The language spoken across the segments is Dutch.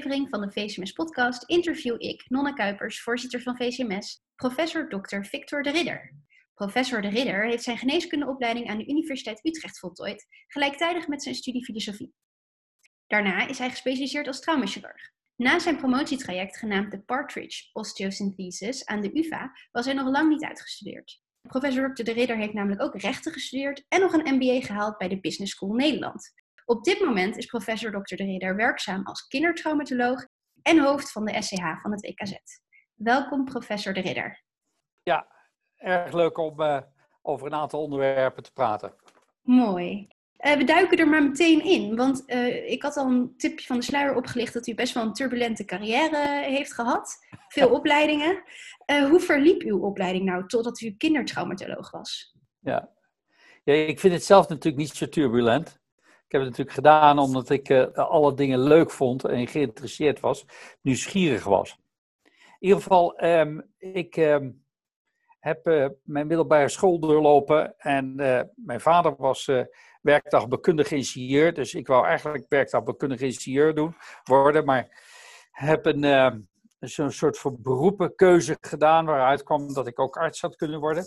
aflevering van de VCMS podcast interview ik Nonna Kuipers, voorzitter van VCMS, professor Dr. Victor de Ridder. Professor de Ridder heeft zijn geneeskundeopleiding aan de Universiteit Utrecht voltooid, gelijktijdig met zijn studie filosofie. Daarna is hij gespecialiseerd als traumachirurg. Na zijn promotietraject genaamd de Partridge Osteosynthesis aan de UvA was hij nog lang niet uitgestudeerd. Professor Dr. de Ridder heeft namelijk ook rechten gestudeerd en nog een MBA gehaald bij de Business School Nederland. Op dit moment is professor Dr. de Ridder werkzaam als kindertraumatoloog en hoofd van de SCH van het WKZ. Welkom, professor de Ridder. Ja, erg leuk om uh, over een aantal onderwerpen te praten. Mooi. Uh, we duiken er maar meteen in, want uh, ik had al een tipje van de sluier opgelicht dat u best wel een turbulente carrière heeft gehad. Veel opleidingen. hoe verliep uw opleiding nou totdat u kindertraumatoloog was? Ja. ja, ik vind het zelf natuurlijk niet zo turbulent. Ik heb het natuurlijk gedaan omdat ik alle dingen leuk vond en geïnteresseerd was, nieuwsgierig was. In ieder geval, um, ik... Um, heb uh, mijn middelbare school doorlopen en uh, mijn vader was werkdagbekundig ingenieur, dus ik wou eigenlijk werkdagbekundig ingenieur doen, worden, maar heb een zo'n soort van beroepenkeuze gedaan waaruit kwam dat ik ook arts had kunnen worden.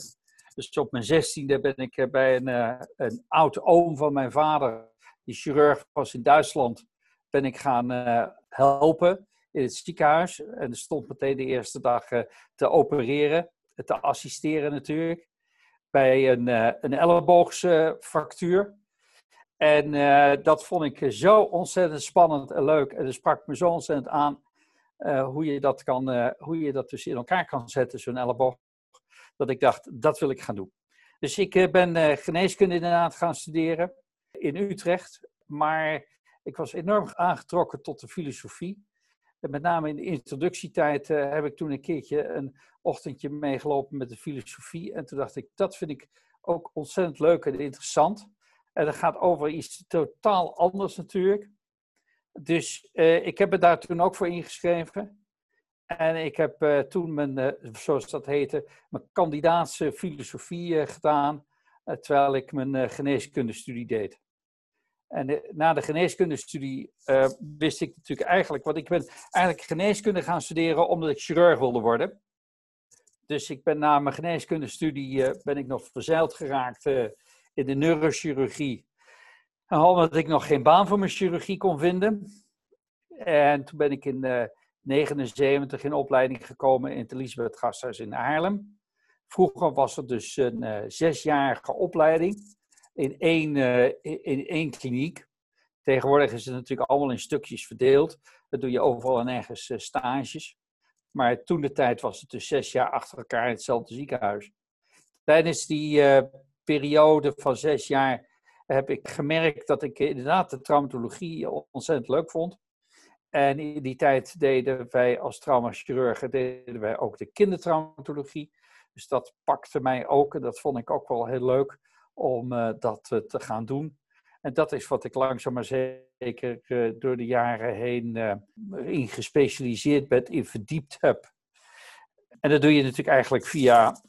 Dus op mijn zestiende ben ik bij een, een oud oom van mijn vader, die chirurg was in Duitsland, ben ik gaan helpen in het ziekenhuis. En stond meteen de eerste dag te opereren te assisteren natuurlijk bij een, uh, een elleboogsfractuur. En dat vond ik zo ontzettend spannend en leuk. En dat sprak me zo ontzettend aan hoe, je dat kan, hoe je dat dus in elkaar kan zetten, zo'n elleboog. Dat ik dacht, dat wil ik gaan doen. Dus ik ben geneeskunde inderdaad gaan studeren in Utrecht. Maar ik was enorm aangetrokken tot de filosofie met name in de introductietijd uh, heb ik toen een keertje een ochtendje meegelopen met de filosofie. En toen dacht ik, dat vind ik ook ontzettend leuk en interessant. En dat gaat over iets totaal anders natuurlijk. Dus uh, ik heb me daar toen ook voor ingeschreven. En ik heb uh, toen mijn, zoals dat heette, mijn kandidaatse filosofie gedaan. terwijl ik mijn geneeskundestudie deed. En na de geneeskundestudie uh, wist ik natuurlijk eigenlijk, want ik ben eigenlijk geneeskunde gaan studeren omdat ik chirurg wilde worden. Dus ik ben na mijn geneeskundestudie uh, ben ik nog verzeild geraakt in de neurochirurgie. Omdat ik nog geen baan voor mijn chirurgie kon vinden. En toen ben ik in 1979 in opleiding gekomen in het Elisabeth Gasthuis in Haarlem. Vroeger was het dus een zesjarige opleiding in één, uh, in één kliniek. Tegenwoordig is het natuurlijk allemaal in stukjes verdeeld. Dat doe je overal en ergens uh, stages. Maar toen de tijd was het dus zes jaar achter elkaar in hetzelfde ziekenhuis. Tijdens die uh, periode van zes jaar heb ik gemerkt dat ik inderdaad de traumatologie ontzettend leuk vond. En in die tijd deden wij als traumachirurgen deden wij ook de kindertraumatologie. Dus dat pakte mij ook en dat vond ik ook wel heel leuk om uh, dat te gaan doen. En dat is wat ik langzaam maar zeker uh, door de jaren heen in gespecialiseerd ben, in verdiept heb. En dat doe je natuurlijk eigenlijk via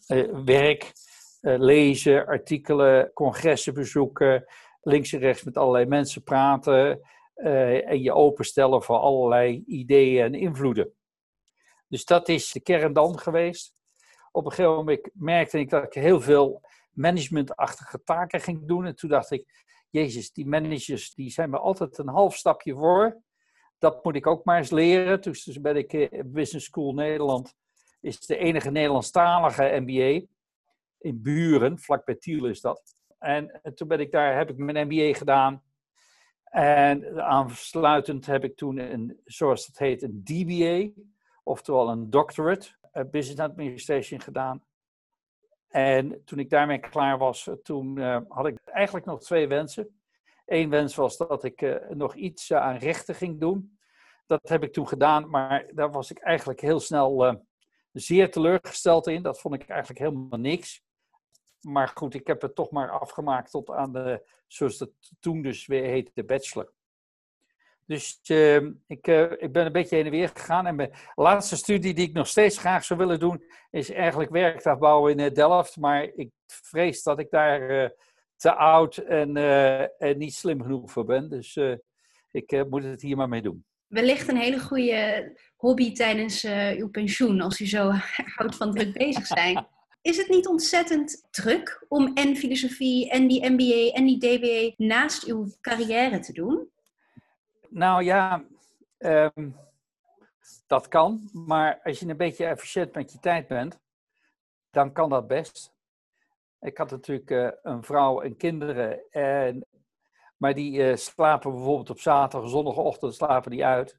werk, lezen, artikelen, congressen bezoeken, links en rechts met allerlei mensen praten en je openstellen voor allerlei ideeën en invloeden. Dus dat is de kern dan geweest. Op een gegeven moment merkte ik dat ik heel veel managementachtige taken ging doen. En toen dacht ik, jezus, die managers die zijn me altijd een half stapje voor. Dat moet ik ook maar eens leren. Dus, dus ben ik in Business School Nederland, is de enige Nederlandstalige MBA. In Buren, vlakbij Tiel is dat. En, en toen ben ik daar, heb ik mijn MBA gedaan. En aansluitend heb ik toen een, zoals het heet, een DBA, oftewel een doctorate, Business Administration gedaan. En toen ik daarmee klaar was, eh, toen uh, had ik eigenlijk nog twee wensen. Eén wens was dat ik uh, nog iets aan rechten ging doen. Dat heb ik toen gedaan, maar daar was ik eigenlijk heel snel zeer teleurgesteld in. Dat vond ik eigenlijk helemaal niks. Maar goed, ik heb het toch maar afgemaakt tot aan de, zoals het toen dus weer heette, de bachelor. Dus ehm, ik, uh, ik ben een beetje heen en weer gegaan. En mijn laatste studie die ik nog steeds graag zou willen doen, is eigenlijk werktuigbouw in uh, Delft. Maar ik vrees dat ik daar uh, te oud en, en, niet slim genoeg voor ben. Dus ik moet het hier maar mee doen. Wellicht een hele goede hobby tijdens uw pensioen, als u zo houdt van druk bezig zijn. Is het niet ontzettend druk om en filosofie en die MBA en die DBA naast uw carrière te doen? Nou ja, ehm, dat kan. Maar als je een beetje efficiënt met je tijd bent, dan kan dat best. Ik had natuurlijk uh, een vrouw en kinderen, en, maar die uh, slapen bijvoorbeeld op zaterdag, zondagochtend slapen die uit.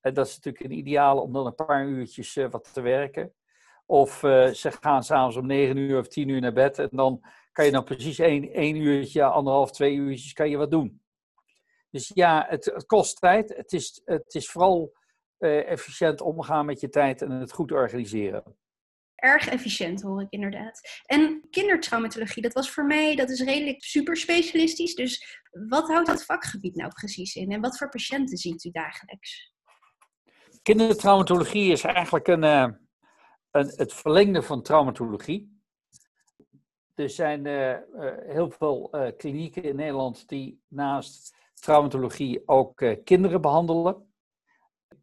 En dat is natuurlijk een ideaal om dan een paar uurtjes uh, wat te werken. Of ze gaan s'avonds om negen uur of tien uur naar bed en dan kan je dan precies één, één uurtje, anderhalf, twee uurtjes, kan je wat doen. Dus ja, het, het, kost tijd. Het is, het is vooral uh, efficiënt omgaan met je tijd en het goed organiseren. Erg efficiënt hoor ik inderdaad. En kindertraumatologie, dat was voor mij, dat is redelijk super specialistisch. Dus wat houdt dat vakgebied nou precies in en wat voor patiënten ziet u dagelijks? Kindertraumatologie is eigenlijk een, uh, een, het verlengde van traumatologie. Er zijn uh, heel veel klinieken in Nederland die naast traumatologie ook uh, kinderen behandelen.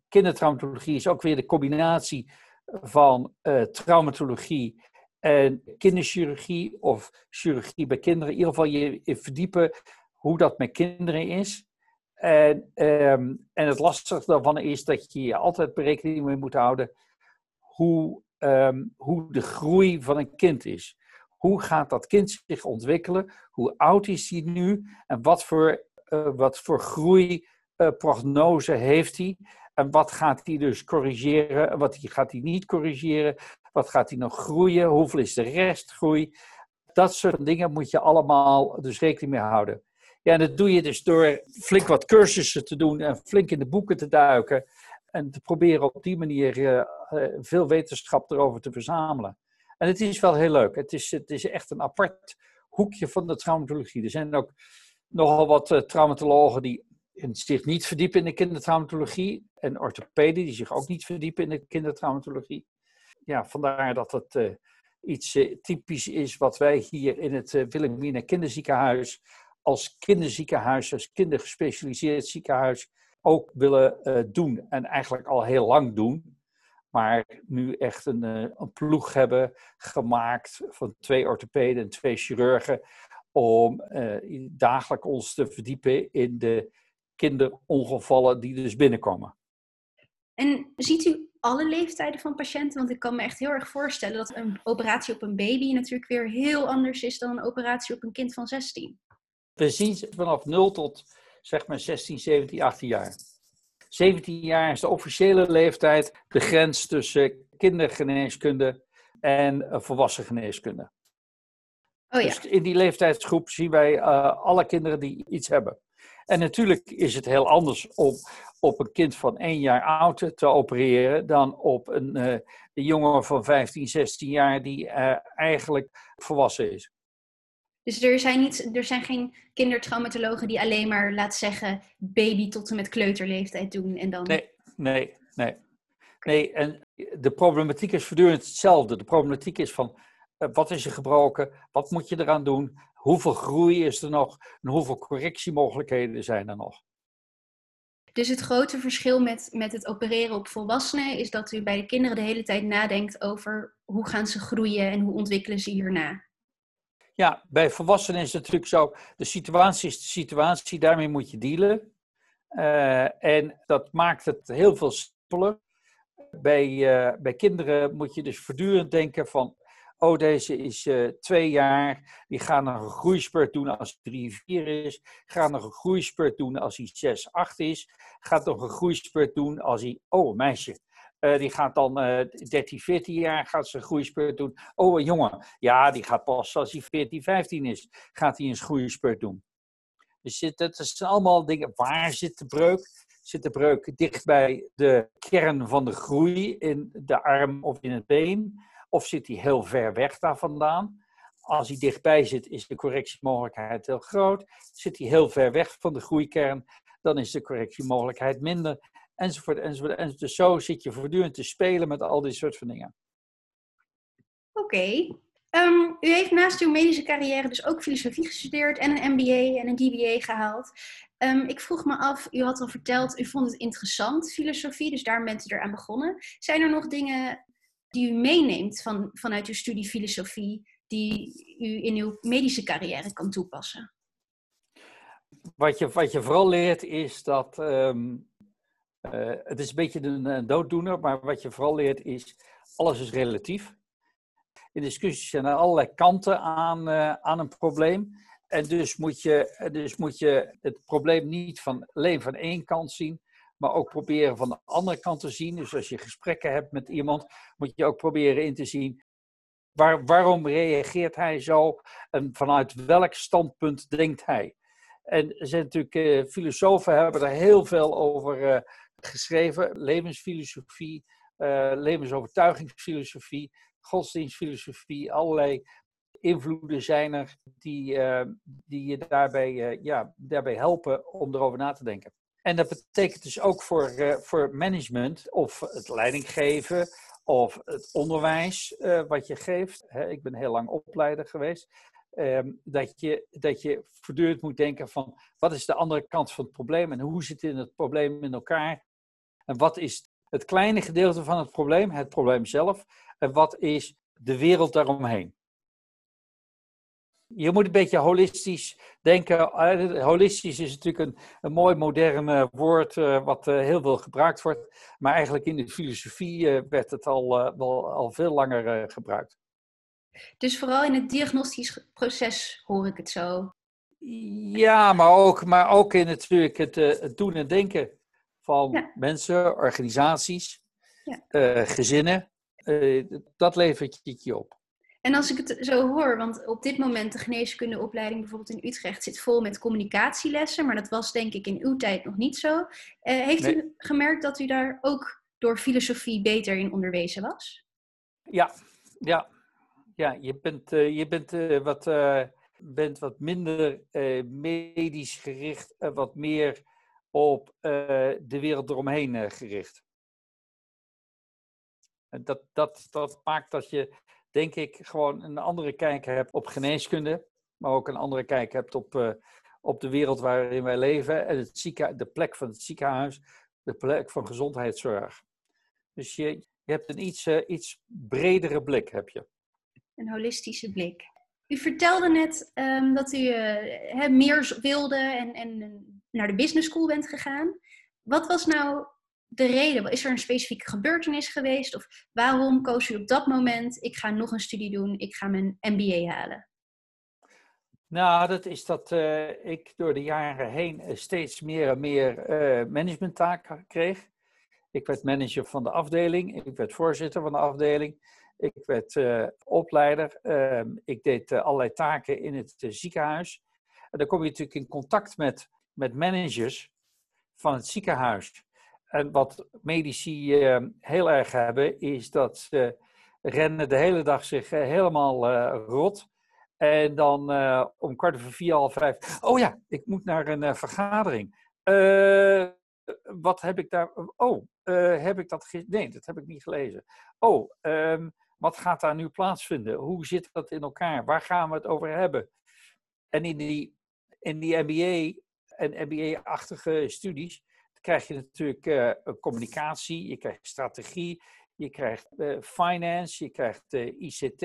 Kindertraumatologie is ook weer de combinatie van uh, traumatologie en kinderchirurgie of chirurgie bij kinderen. In ieder geval je, verdiepen hoe dat met kinderen is. En, um, en het lastige daarvan is dat je altijd berekening mee moet houden hoe, um, hoe de groei van een kind is. Hoe gaat dat kind zich ontwikkelen? Hoe oud is hij nu? En wat voor wat voor groeiprognose uh, heeft hij? En wat gaat hij dus corrigeren? En wat gaat hij niet corrigeren? Wat gaat hij nog groeien? Hoeveel is de restgroei? Dat soort dingen moet je allemaal dus rekening mee houden. Ja, en dat doe je dus door flink wat cursussen te doen en flink in de boeken te duiken. En te proberen op die manier uh, veel wetenschap erover te verzamelen. En het is wel heel leuk. Het is, het is echt een apart hoekje van de traumatologie. Er zijn ook nogal wat uh, traumatologen die zich niet verdiepen in de kindertraumatologie. En orthopeden die zich ook niet verdiepen in de kindertraumatologie. Ja, vandaar dat het uh, iets uh, typisch is wat wij hier in het Wilhelmina Kinderziekenhuis als kinderziekenhuis, als kindergespecialiseerd ziekenhuis ook willen doen. En eigenlijk al heel lang doen. Maar nu echt een, een ploeg hebben gemaakt van twee orthopeden en twee chirurgen om uh, dagelijks ons te verdiepen in de kinderongevallen die dus binnenkomen. En ziet u alle leeftijden van patiënten? Want ik kan me echt heel erg voorstellen dat een operatie op een baby natuurlijk weer heel anders is dan een operatie op een kind van 16. We zien ze vanaf 0 tot zeg maar 16, 17, 18 jaar. 17 jaar is de officiële leeftijd, de grens tussen kindergeneeskunde en volwassen geneeskunde. Oh, ja. Dus in die leeftijdsgroep zien wij uh, alle kinderen die iets hebben. En natuurlijk is het heel anders om op een kind van één jaar oud te opereren dan op een, uh, een jongen van 15, 16 jaar die uh, eigenlijk volwassen is. Dus er zijn, niet, er zijn geen kindertraumatologen die alleen maar, laat zeggen, baby tot en met kleuterleeftijd doen en dan... Nee, nee, nee. Nee, en de problematiek is voortdurend hetzelfde. De problematiek is van, eh, wat is er gebroken? Wat moet je eraan doen? Hoeveel groei is er nog? En hoeveel correctiemogelijkheden zijn er nog? Dus het grote verschil met, met het opereren op volwassenen is dat u bij de kinderen de hele tijd nadenkt over hoe gaan ze groeien en hoe ontwikkelen ze hierna. Ja, bij volwassenen is het natuurlijk zo, de situatie is de situatie, daarmee moet je dealen. Uh, en dat maakt het heel veel simpeler. Bij, uh, bij kinderen moet je dus voortdurend denken van, Oh, deze is uh, twee jaar. Die gaat nog een groeispurt doen als hij drie, vier is. Gaat nog een groeispurt doen als hij zes, acht is. Gaat nog een groeispurt doen als hij... Oh, meisje. Uh, die gaat dan uh, 13, 14 jaar, gaat ze een groeispurt doen. Oh, een jongen. Ja, die gaat pas als hij 14, 15 is, gaat hij een groeispurt doen. Dus dat zijn allemaal dingen. Waar zit de breuk? Zit de breuk dicht bij de kern van de groei in de arm of in het been? Of zit hij heel ver weg daar vandaan? Als hij dichtbij zit, is de correctiemogelijkheid heel groot. Zit hij heel ver weg van de groeikern, dan is de correctiemogelijkheid minder, enzovoort, enzovoort. enzovoort. Dus zo zit je voortdurend te spelen met al die soort van dingen. Oké. Ehm, u heeft naast uw medische carrière dus ook filosofie gestudeerd en een MBA en een DBA gehaald. Ehm, ik vroeg me af, u had al verteld, u vond het interessant, filosofie, dus daar bent u eraan begonnen. Zijn er nog dingen die u meeneemt van, vanuit uw studie filosofie, die u in uw medische carrière kan toepassen? Wat je, wat je vooral leert is dat, ehm, eh, het is een beetje een, dooddoener, maar wat je vooral leert is, alles is relatief. In discussies zijn er allerlei kanten aan, uh, aan een probleem. En dus moet, je, dus moet je het probleem niet van, alleen van één kant zien, maar ook proberen van de andere kant te zien. Dus als je gesprekken hebt met iemand, moet je ook proberen in te zien waar, waarom reageert hij zo en vanuit welk standpunt denkt hij. En er zijn natuurlijk, uh, filosofen hebben er heel veel over uh, geschreven. Levensfilosofie, uh, levensovertuigingsfilosofie, godsdienstfilosofie, allerlei invloeden zijn er die, die je daarbij, ja, daarbij helpen om erover na te denken. En dat betekent dus ook voor, voor management of het leidinggeven of het onderwijs wat je geeft. ik ben heel lang opleider geweest. Ehm, dat, je, dat je voortdurend moet denken van wat is de andere kant van het probleem en hoe zit in het probleem in elkaar en wat is het kleine gedeelte van het probleem, het probleem zelf, en wat is de wereld daaromheen. Je moet een beetje holistisch denken. Eh, holistisch is natuurlijk een, een mooi modern uh, woord uh, wat uh, heel veel gebruikt wordt. Maar eigenlijk in de filosofie werd het al, wel, al veel langer gebruikt. Dus vooral in het diagnostisch proces hoor ik het zo. Ja, maar ook, maar ook in natuurlijk het, eh, het doen en denken van mensen, organisaties, ja. gezinnen. Dat levert je op. En als ik het zo hoor, want op dit moment de geneeskundeopleiding bijvoorbeeld in Utrecht zit vol met communicatielessen, maar dat was denk ik in uw tijd nog niet zo. heeft u gemerkt dat u daar ook door filosofie beter in onderwezen was? Ja, ja ja, je bent, uh, je bent, uh, wat, bent wat minder medisch gericht en wat meer op de wereld eromheen gericht. En dat, dat, dat maakt dat je, denk ik, gewoon een andere kijk hebt op geneeskunde, maar ook een andere kijk hebt op, op de wereld waarin wij leven en het de plek van het ziekenhuis, de plek van gezondheidszorg. Dus je, je hebt een iets, iets bredere blik, heb je een holistische blik. U vertelde net um, dat u uh, meer wilde en, en naar de business school bent gegaan. Wat was nou de reden? Is er een specifieke gebeurtenis geweest? Of waarom koos u op dat moment, ik ga nog een studie doen, ik ga mijn MBA halen? Nou, dat is dat uh, ik door de jaren heen steeds meer en meer uh, managementtaken kreeg. Ik werd manager van de afdeling, ik werd voorzitter van de afdeling. Ik werd opleider. Uh, ik deed allerlei taken in het eh, ziekenhuis. En dan kom je natuurlijk in contact met, met managers van het ziekenhuis. En wat medici ehm, heel erg hebben, is dat ze rennen de hele dag zich helemaal rot. En dan om kwart over vier, half vijf. Oh ja, ik moet naar een vergadering. wat heb ik daar? Oh, heb ik dat? Nee, dat heb ik niet gelezen. Oh, um, wat gaat daar nu plaatsvinden? Hoe zit dat in elkaar? Waar gaan we het over hebben? En in die, in die MBA en MBA-achtige studies krijg je natuurlijk uh, communicatie, je krijgt strategie, je krijgt uh, finance, je krijgt uh, ICT,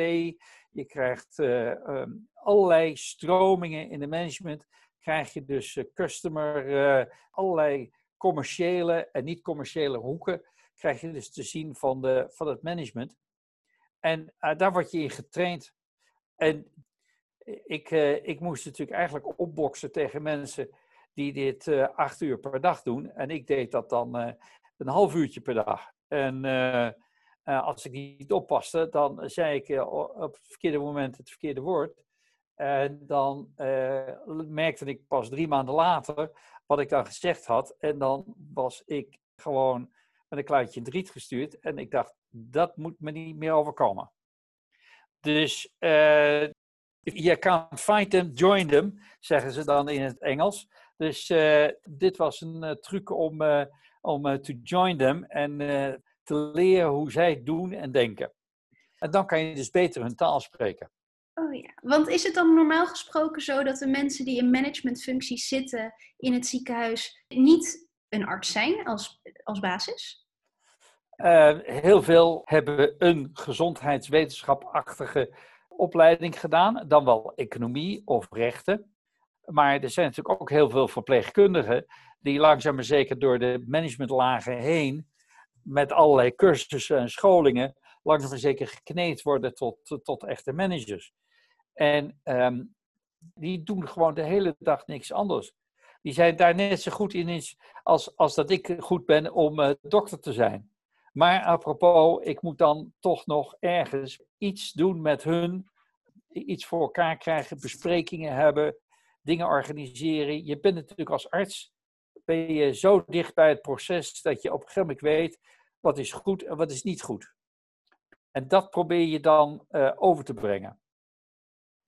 je krijgt um, allerlei stromingen in de management. Krijg je dus customer, allerlei commerciële en niet-commerciële hoeken, krijg je dus te zien van, de, van het management. En daar word je in getraind. En ik, ik moest natuurlijk eigenlijk opboksen tegen mensen die dit uh, acht uur per dag doen. En ik deed dat dan een half uurtje per dag. En als ik niet oppaste, dan zei ik op het verkeerde moment het verkeerde woord. En dan merkte ik pas drie maanden later wat ik dan gezegd had. En dan was ik gewoon met een kluitje in het riet gestuurd. En ik dacht, dat moet me niet meer overkomen. Dus you can't fight them, join them, zeggen ze dan in het Engels. Dus dit was een truc om, om to join them en te leren hoe zij doen en denken. En dan kan je dus beter hun taal spreken. Oh ja, want is het dan normaal gesproken zo dat de mensen die in managementfuncties zitten in het ziekenhuis niet een arts zijn als, als basis? Uh, heel veel hebben een gezondheidswetenschapachtige opleiding gedaan, dan wel economie of rechten. Maar er zijn natuurlijk ook heel veel verpleegkundigen die langzaam maar zeker door de managementlagen heen, met allerlei cursussen en scholingen, langzaam maar zeker gekneed worden tot, tot echte managers. En um, die doen gewoon de hele dag niks anders. Die zijn daar net zo goed in als, als dat ik goed ben om uh, dokter te zijn. Maar apropos, ik moet dan toch nog ergens iets doen met hun, iets voor elkaar krijgen, besprekingen hebben, dingen organiseren. Je bent natuurlijk als arts, ben je zo dicht bij het proces dat je op een gegeven moment weet wat is goed en wat is niet goed. En dat probeer je dan uh, over te brengen.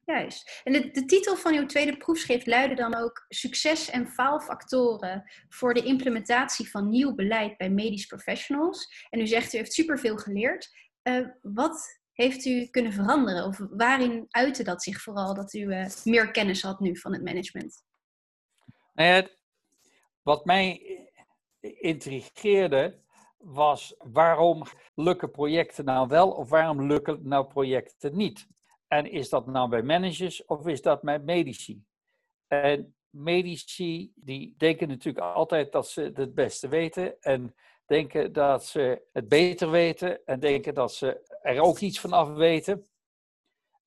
Juist. En de, de, titel van uw tweede proefschrift luidde dan ook Succes- en faalfactoren voor de implementatie van nieuw beleid bij medisch professionals. En u zegt u heeft superveel geleerd. Uh, wat heeft u kunnen veranderen? Of waarin uitte dat zich vooral dat u uh, meer kennis had nu van het management? Nou wat mij intrigeerde was waarom lukken projecten nou wel of waarom lukken nou projecten niet? En is dat nou bij managers of is dat bij medici? En medici die denken natuurlijk altijd dat ze het beste weten en denken dat ze het beter weten en denken dat ze er ook iets van af weten.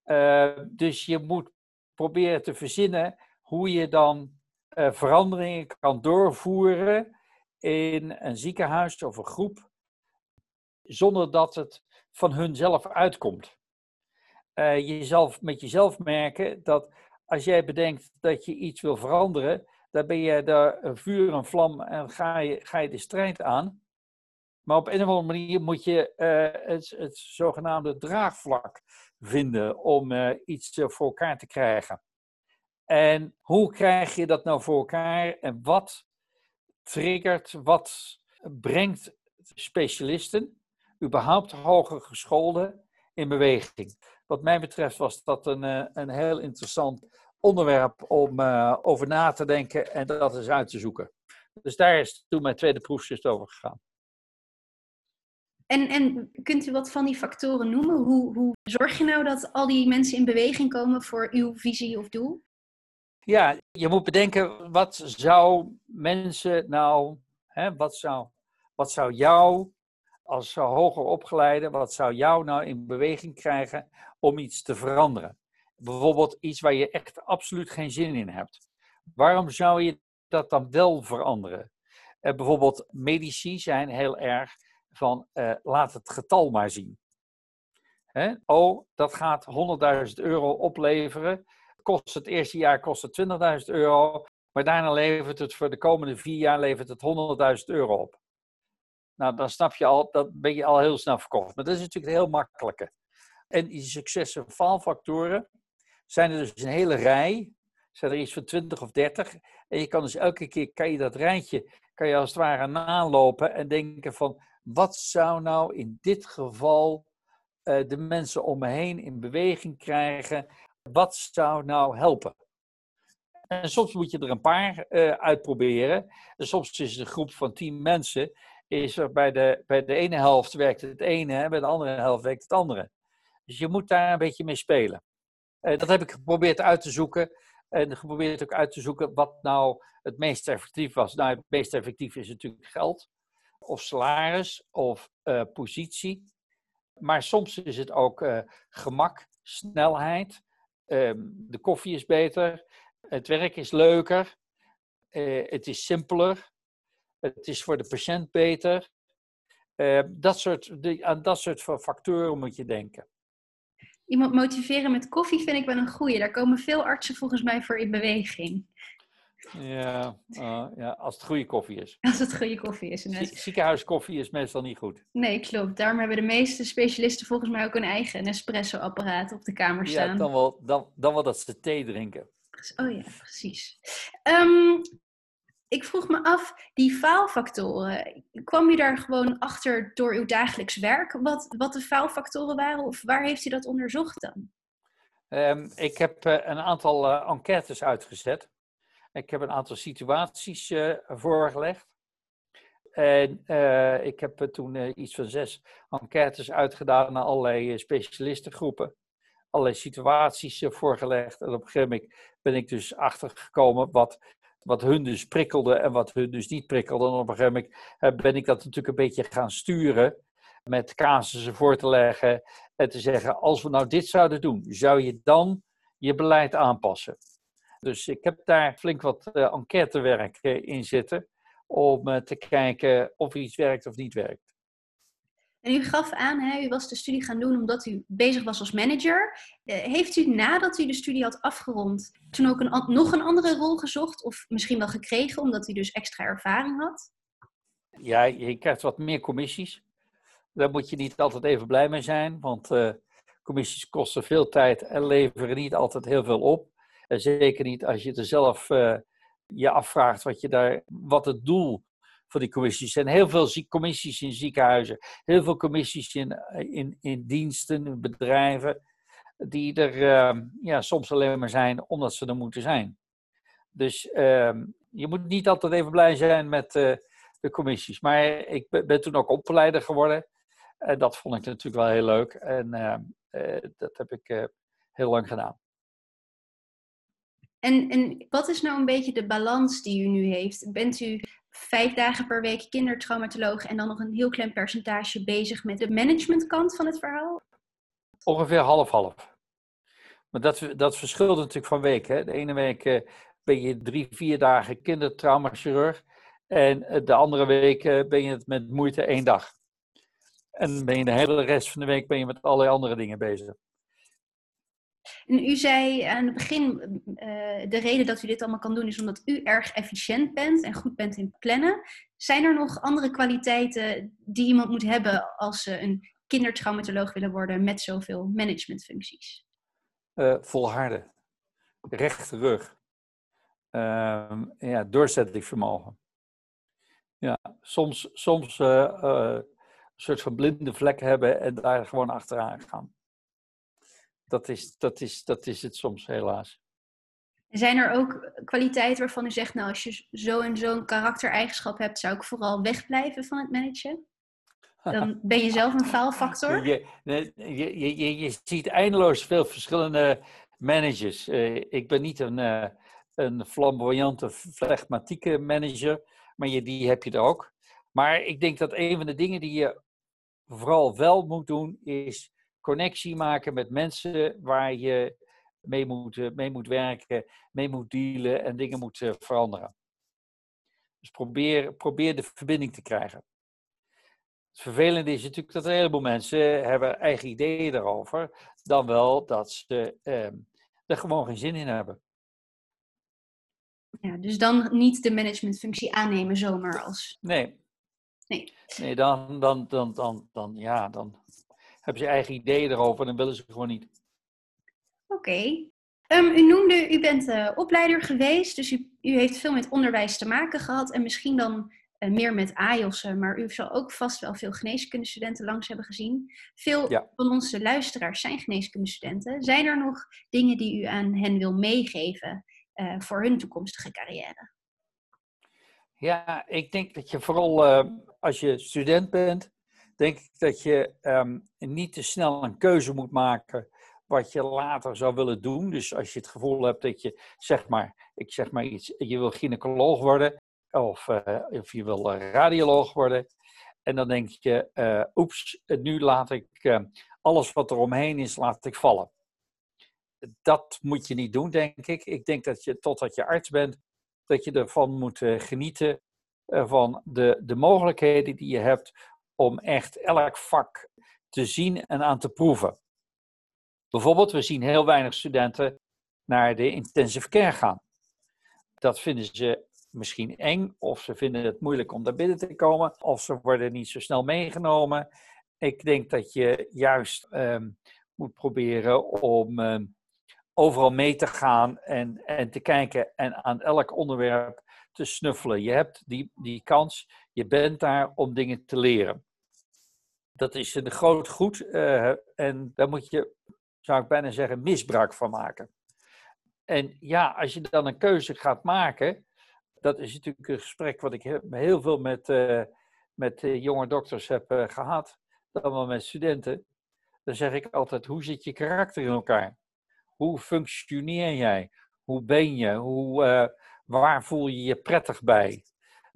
Uh, dus je moet proberen te verzinnen hoe je dan uh, veranderingen kan doorvoeren in een ziekenhuis of een groep, zonder dat het van hunzelf uitkomt uh, jezelf, met jezelf merken dat als jij bedenkt dat je iets wil veranderen, dan ben je daar vuur en vlam en ga je, ga je de strijd aan. Maar op een of andere manier moet je uh, het, het, zogenaamde draagvlak vinden om uh, iets voor elkaar te krijgen. En hoe krijg je dat nou voor elkaar en wat triggert, wat brengt specialisten, überhaupt hoger gescholden, in beweging? wat mij betreft was dat een, eh, een heel interessant onderwerp om over na te denken en dat eens uit te zoeken. Dus daar is toen mijn tweede proefschrift over gegaan. En, en kunt u wat van die factoren noemen? Hoe, hoe zorg je nou dat al die mensen in beweging komen voor uw visie of doel? Ja, je moet bedenken, wat zou mensen nou, hè, wat, zou, wat zou jou als hoger opgeleide, wat zou jou nou in beweging krijgen om iets te veranderen? Bijvoorbeeld iets waar je echt absoluut geen zin in hebt. Waarom zou je dat dan wel veranderen? Uh, bijvoorbeeld medici zijn heel erg van uh, laat het getal maar zien. Hè? Oh, dat gaat 100.000 euro opleveren. Kost het eerste jaar kost het 20.000 euro. Maar daarna levert het voor de komende vier jaar levert het 100.000 euro op. Nou, dan snap je al, dat ben je al heel snel verkocht. Maar dat is natuurlijk heel makkelijke. En die succes- en faalfactoren zijn er dus een hele rij. Zijn er iets van 20 of 30. En je kan dus elke keer, kan je dat rijtje, kan je als het ware nalopen en denken van, wat zou nou in dit geval uh, de mensen om me heen in beweging krijgen? Wat zou nou helpen? En soms moet je er een paar uh, uitproberen. En soms is het een groep van tien mensen is er bij de, bij de ene helft werkt het ene en bij de andere helft werkt het andere. Dus je moet daar een beetje mee spelen. Uh, dat heb ik geprobeerd uit te zoeken. En geprobeerd ook uit te zoeken wat nou het meest effectief was. Nou, het meest effectief is natuurlijk geld, of salaris, of uh, positie. Maar soms is het ook uh, gemak, snelheid. Ehm, de koffie is beter, het werk is leuker, het is simpeler het is voor de patiënt beter. Uh, dat soort, de, aan dat soort factoren moet je denken. Iemand motiveren met koffie vind ik wel een goeie. Daar komen veel artsen volgens mij voor in beweging. Ja, uh, ja als het goede koffie is. Als het goede koffie is. Ziekenhuiskoffie is meestal niet goed. Nee, klopt. Daarom hebben de meeste specialisten volgens mij ook een eigen espresso-apparaat op de kamer staan. Ja, dan wel, dan, dan wel dat ze thee drinken. Oh ja, precies. Um, Ik vroeg me af, die faalfactoren, kwam u daar gewoon achter door uw dagelijks werk? Wat, wat de faalfactoren waren of waar heeft u dat onderzocht dan? Um, ik heb uh, een aantal uh, enquêtes uitgezet. Ik heb een aantal situaties uh, voorgelegd. En uh, ik heb toen uh, iets van zes enquêtes uitgedaan naar allerlei specialistengroepen. Allerlei situaties voorgelegd. En op een gegeven moment ben ik dus achtergekomen wat, wat hun dus prikkelde en wat hun dus niet prikkelde. En op een gegeven moment ben ik dat natuurlijk een beetje gaan sturen. Met casussen voor te leggen en te zeggen: als we nou dit zouden doen, zou je dan je beleid aanpassen? Dus ik heb daar flink wat enquêtewerk in zitten om eh, te kijken of iets werkt of niet werkt. En u gaf aan, hè, u was de studie gaan doen omdat u bezig was als manager. Eh, heeft u nadat u de studie had afgerond toen ook een, nog een andere rol gezocht? Of misschien wel gekregen omdat u dus extra ervaring had? Ja, je krijgt wat meer commissies. Daar moet je niet altijd even blij mee zijn, want uh, commissies kosten veel tijd en leveren niet altijd heel veel op. En zeker niet als je er zelf uh, je afvraagt wat, je daar, wat het doel van die commissies zijn. Heel veel commissies in ziekenhuizen, heel veel commissies in, in, in diensten, in bedrijven, die er uh, ja, soms alleen maar zijn omdat ze er moeten zijn. Dus uh, je moet niet altijd even blij zijn met de commissies. Maar ik ben, ben, toen ook opleider geworden. En dat vond ik natuurlijk wel heel leuk. En ehm, eh, dat heb ik eh, heel lang gedaan. En, en wat is nou een beetje de balans die u nu heeft? Bent u vijf dagen per week kindertraumatoloog en dan nog een heel klein percentage bezig met de managementkant van het verhaal? Ongeveer half-half. Maar dat, dat verschilt natuurlijk van week. Hè? De ene week eh, ben je drie, vier dagen kindertraumachirurg. En eh, de andere week eh, ben je het met moeite één dag. En ben je de hele rest van de week ben je met allerlei andere dingen bezig. En u zei aan het begin, uh, de reden dat u dit allemaal kan doen is omdat u erg efficiënt bent en goed bent in plannen. Zijn er nog andere kwaliteiten die iemand moet hebben als ze een kindertraumatoloog willen worden met zoveel managementfuncties? Uh, volharden, rechte rug, uh, ja, doorzettingsvermogen. Ja, soms, soms uh, een soort van blinde vlek hebben en daar gewoon achteraan gaan dat is, dat, is, dat is het soms helaas. Zijn er ook kwaliteiten waarvan u zegt, nou als je zo en zo'n karaktereigenschap hebt, zou ik vooral wegblijven van het managen? Dan ben je zelf een faalfactor? Je, je, je, je, ziet eindeloos veel verschillende managers. Uh, ik ben niet een, uh, een flamboyante, flegmatieke manager, maar je, die heb je er ook. Maar ik denk dat een van de dingen die je vooral wel moet doen, is connectie maken met mensen waar je mee moet, eh, mee moet werken, mee moet dealen en dingen moet eh, veranderen. Dus probeer, probeer de verbinding te krijgen. Het vervelende is natuurlijk dat een heleboel mensen hebben eigen ideeën daarover, dan wel dat ze eh, er gewoon geen zin in hebben. Ja, dus dan niet de managementfunctie aannemen zomaar als. Nee. Nee. Nee, dan, dan, dan, dan, dan, ja, dan hebben ze eigen ideeën erover en dan willen ze gewoon niet. Oké. Ehm, u noemde, u bent uh, opleider geweest, dus u, u, heeft veel met onderwijs te maken gehad en misschien dan uh, meer met AIOS'en, maar u zal ook vast wel veel geneeskundestudenten langs hebben gezien. Veel van onze luisteraars zijn geneeskundestudenten. Zijn er nog dingen die u aan hen wil meegeven uh, voor hun toekomstige carrière? Ja, ik denk dat je vooral als je student bent, denk ik dat je um, niet te snel een keuze moet maken wat je later zou willen doen. Dus als je het gevoel hebt dat je, zeg maar, ik zeg maar iets, je wil gynaecoloog worden of, uh, of je wil radioloog worden. En dan denk je, uh, oeps, nu laat ik uh, alles wat er omheen is, laat ik vallen. Dat moet je niet doen, denk ik. Ik denk dat je, totdat je arts bent, dat je ervan moet genieten van de, de mogelijkheden die je hebt om echt elk vak te zien en aan te proeven. Bijvoorbeeld, we zien heel weinig studenten naar de intensive care gaan. Dat vinden ze misschien eng, of ze vinden het moeilijk om daar binnen te komen, of ze worden niet zo snel meegenomen. Ik denk dat je juist um, moet proberen om, um, overal mee te gaan en, en te kijken en aan elk onderwerp te snuffelen. Je hebt die, die kans, je bent daar om dingen te leren. Dat is een groot goed uh, en daar moet je, zou ik bijna zeggen, misbruik van maken. En ja, als je dan een keuze gaat maken, dat is natuurlijk een gesprek wat ik heel veel met, uh, met jonge dokters heb gehad, dan wel met studenten. Dan zeg ik altijd, hoe zit je karakter in elkaar? Hoe functioneer jij? Hoe ben je? Hoe, waar voel je je prettig bij?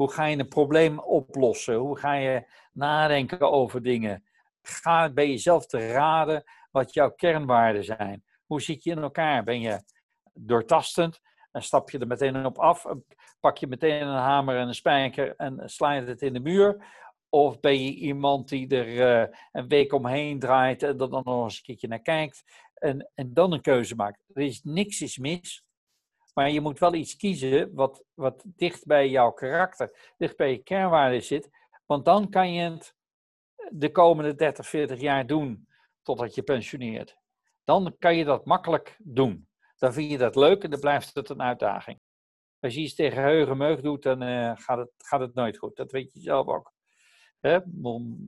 Hoe ga je een probleem oplossen? Hoe ga je nadenken over dingen? Ga bij jezelf te raden wat jouw kernwaarden zijn. Hoe zit je in elkaar? Ben je doortastend? En stap je er meteen op af? Pak je meteen een hamer en een spijker en sla je het in de muur? Of ben je iemand die er uh, een week omheen draait en er dan nog eens een keertje naar kijkt en, en dan een keuze maakt? Er is niks is mis, maar je moet wel iets kiezen wat, wat dicht bij jouw karakter, dicht bij je kernwaarden zit. Want dan kan je het de komende 30, 40 jaar doen totdat je pensioneert. Dan kan je dat makkelijk doen. Dan vind je dat leuk en dan blijft het een uitdaging. Als je iets tegen heugen meug doet, dan uh, gaat, het, gaat het nooit goed. Dat weet je zelf ook.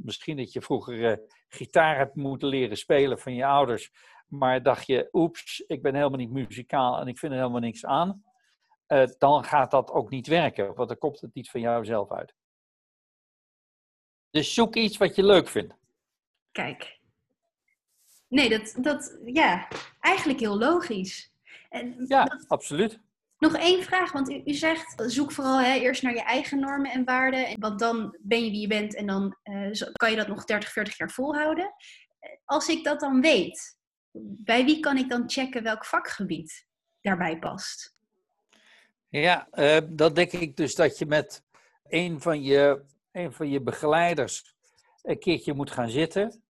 Misschien dat je vroeger uh, gitaar hebt moeten leren spelen van je ouders. Maar dacht je, oeps, ik ben helemaal niet muzikaal en ik vind er helemaal niks aan. Uh, dan gaat dat ook niet werken, want dan komt het niet van jouzelf uit. Dus zoek iets wat je leuk vindt. Kijk. Nee, dat, dat ja, eigenlijk heel logisch. En ja, dat, absoluut. Nog één vraag, want u, u zegt zoek vooral hè, eerst naar je eigen normen en waarden, want dan ben je wie je bent en dan uh, kan je dat nog 30, 40 jaar volhouden. Als ik dat dan weet, bij wie kan ik dan checken welk vakgebied daarbij past? Ja, uh, dan denk ik dus dat je met een van je, een van je begeleiders een keertje moet gaan zitten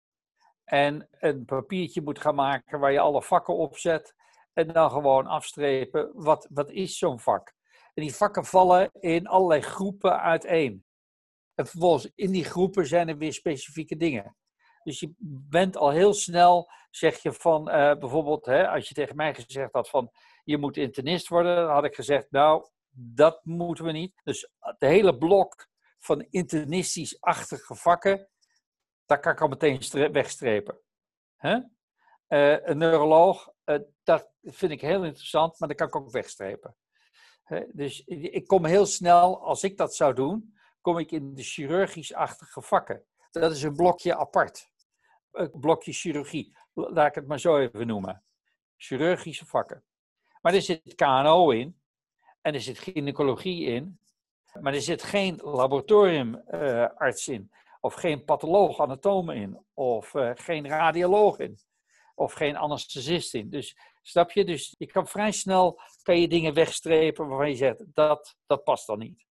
en een papiertje moet gaan maken waar je alle vakken op zet en dan gewoon afstrepen, wat, wat is zo'n vak? En die vakken vallen in allerlei groepen uiteen. En vervolgens in die groepen zijn er weer specifieke dingen. Dus je bent al heel snel, zeg je van, uh, bijvoorbeeld, hè, als je tegen mij gezegd had van, je moet internist worden, dan had ik gezegd, nou, dat moeten we niet. Dus de hele blok van internistisch-achtige vakken, daar kan ik al meteen wegstrepen. Uh, een neuroloog, uh, dat vind ik heel interessant, maar dat kan ik ook wegstrepen. dus ik kom heel snel, als ik dat zou doen, kom ik in de chirurgisch-achtige vakken. Dat is een blokje apart. Blokje chirurgie, laat ik het maar zo even noemen. Chirurgische vakken. Maar er zit KNO in, en er zit gynaecologie in, maar er zit geen laboratoriumarts in, of geen patholoog, anatoom in, of uh, geen radioloog in of geen anesthesist in. Dus snap je? Dus je kan vrij snel kan je dingen wegstrepen waarvan je zegt dat, dat past dan niet.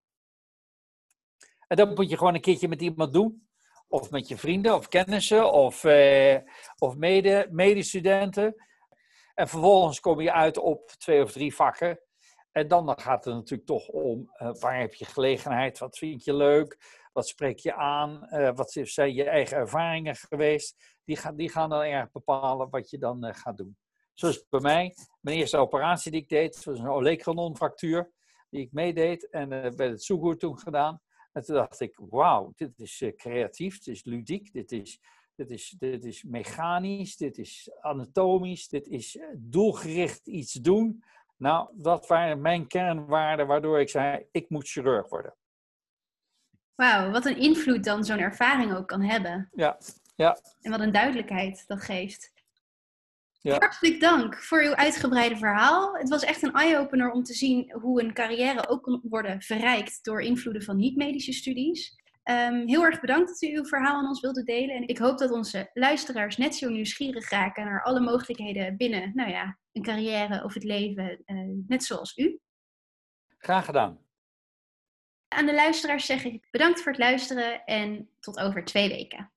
En dat moet je gewoon een keertje met iemand doen. Of met je vrienden of kennissen of, eh, of mede, medestudenten. En vervolgens kom je uit op twee of drie vakken. En dan gaat het natuurlijk toch om uh, waar heb je gelegenheid, wat vind je leuk, wat spreek je aan, uh, wat zijn je eigen ervaringen geweest die, gaan, die gaan dan erg bepalen wat je dan uh, gaat doen. Zoals bij mij, mijn eerste operatie die ik deed, was een olecranon-fractuur die ik meedeed en werd het goed toen gedaan. En toen dacht ik, wauw, dit is uh, creatief, dit is ludiek, dit is, dit, is, dit is mechanisch, dit is anatomisch, dit is doelgericht iets doen. Nou, dat waren mijn kernwaarden waardoor ik zei, ik moet chirurg worden. Wauw, wat een invloed dan zo'n ervaring ook kan hebben. Ja, ja. En wat een duidelijkheid dat geeft. Ja. Hartelijk dank voor uw uitgebreide verhaal. Het was echt een eye-opener om te zien hoe een carrière ook kan worden verrijkt door invloeden van niet-medische studies. Um, heel erg bedankt dat u uw verhaal aan ons wilde delen. En ik hoop dat onze luisteraars net zo nieuwsgierig raken naar alle mogelijkheden binnen nou ja, een carrière of het leven, uh, net zoals u. Graag gedaan. Aan de luisteraars zeg ik bedankt voor het luisteren en tot over twee weken.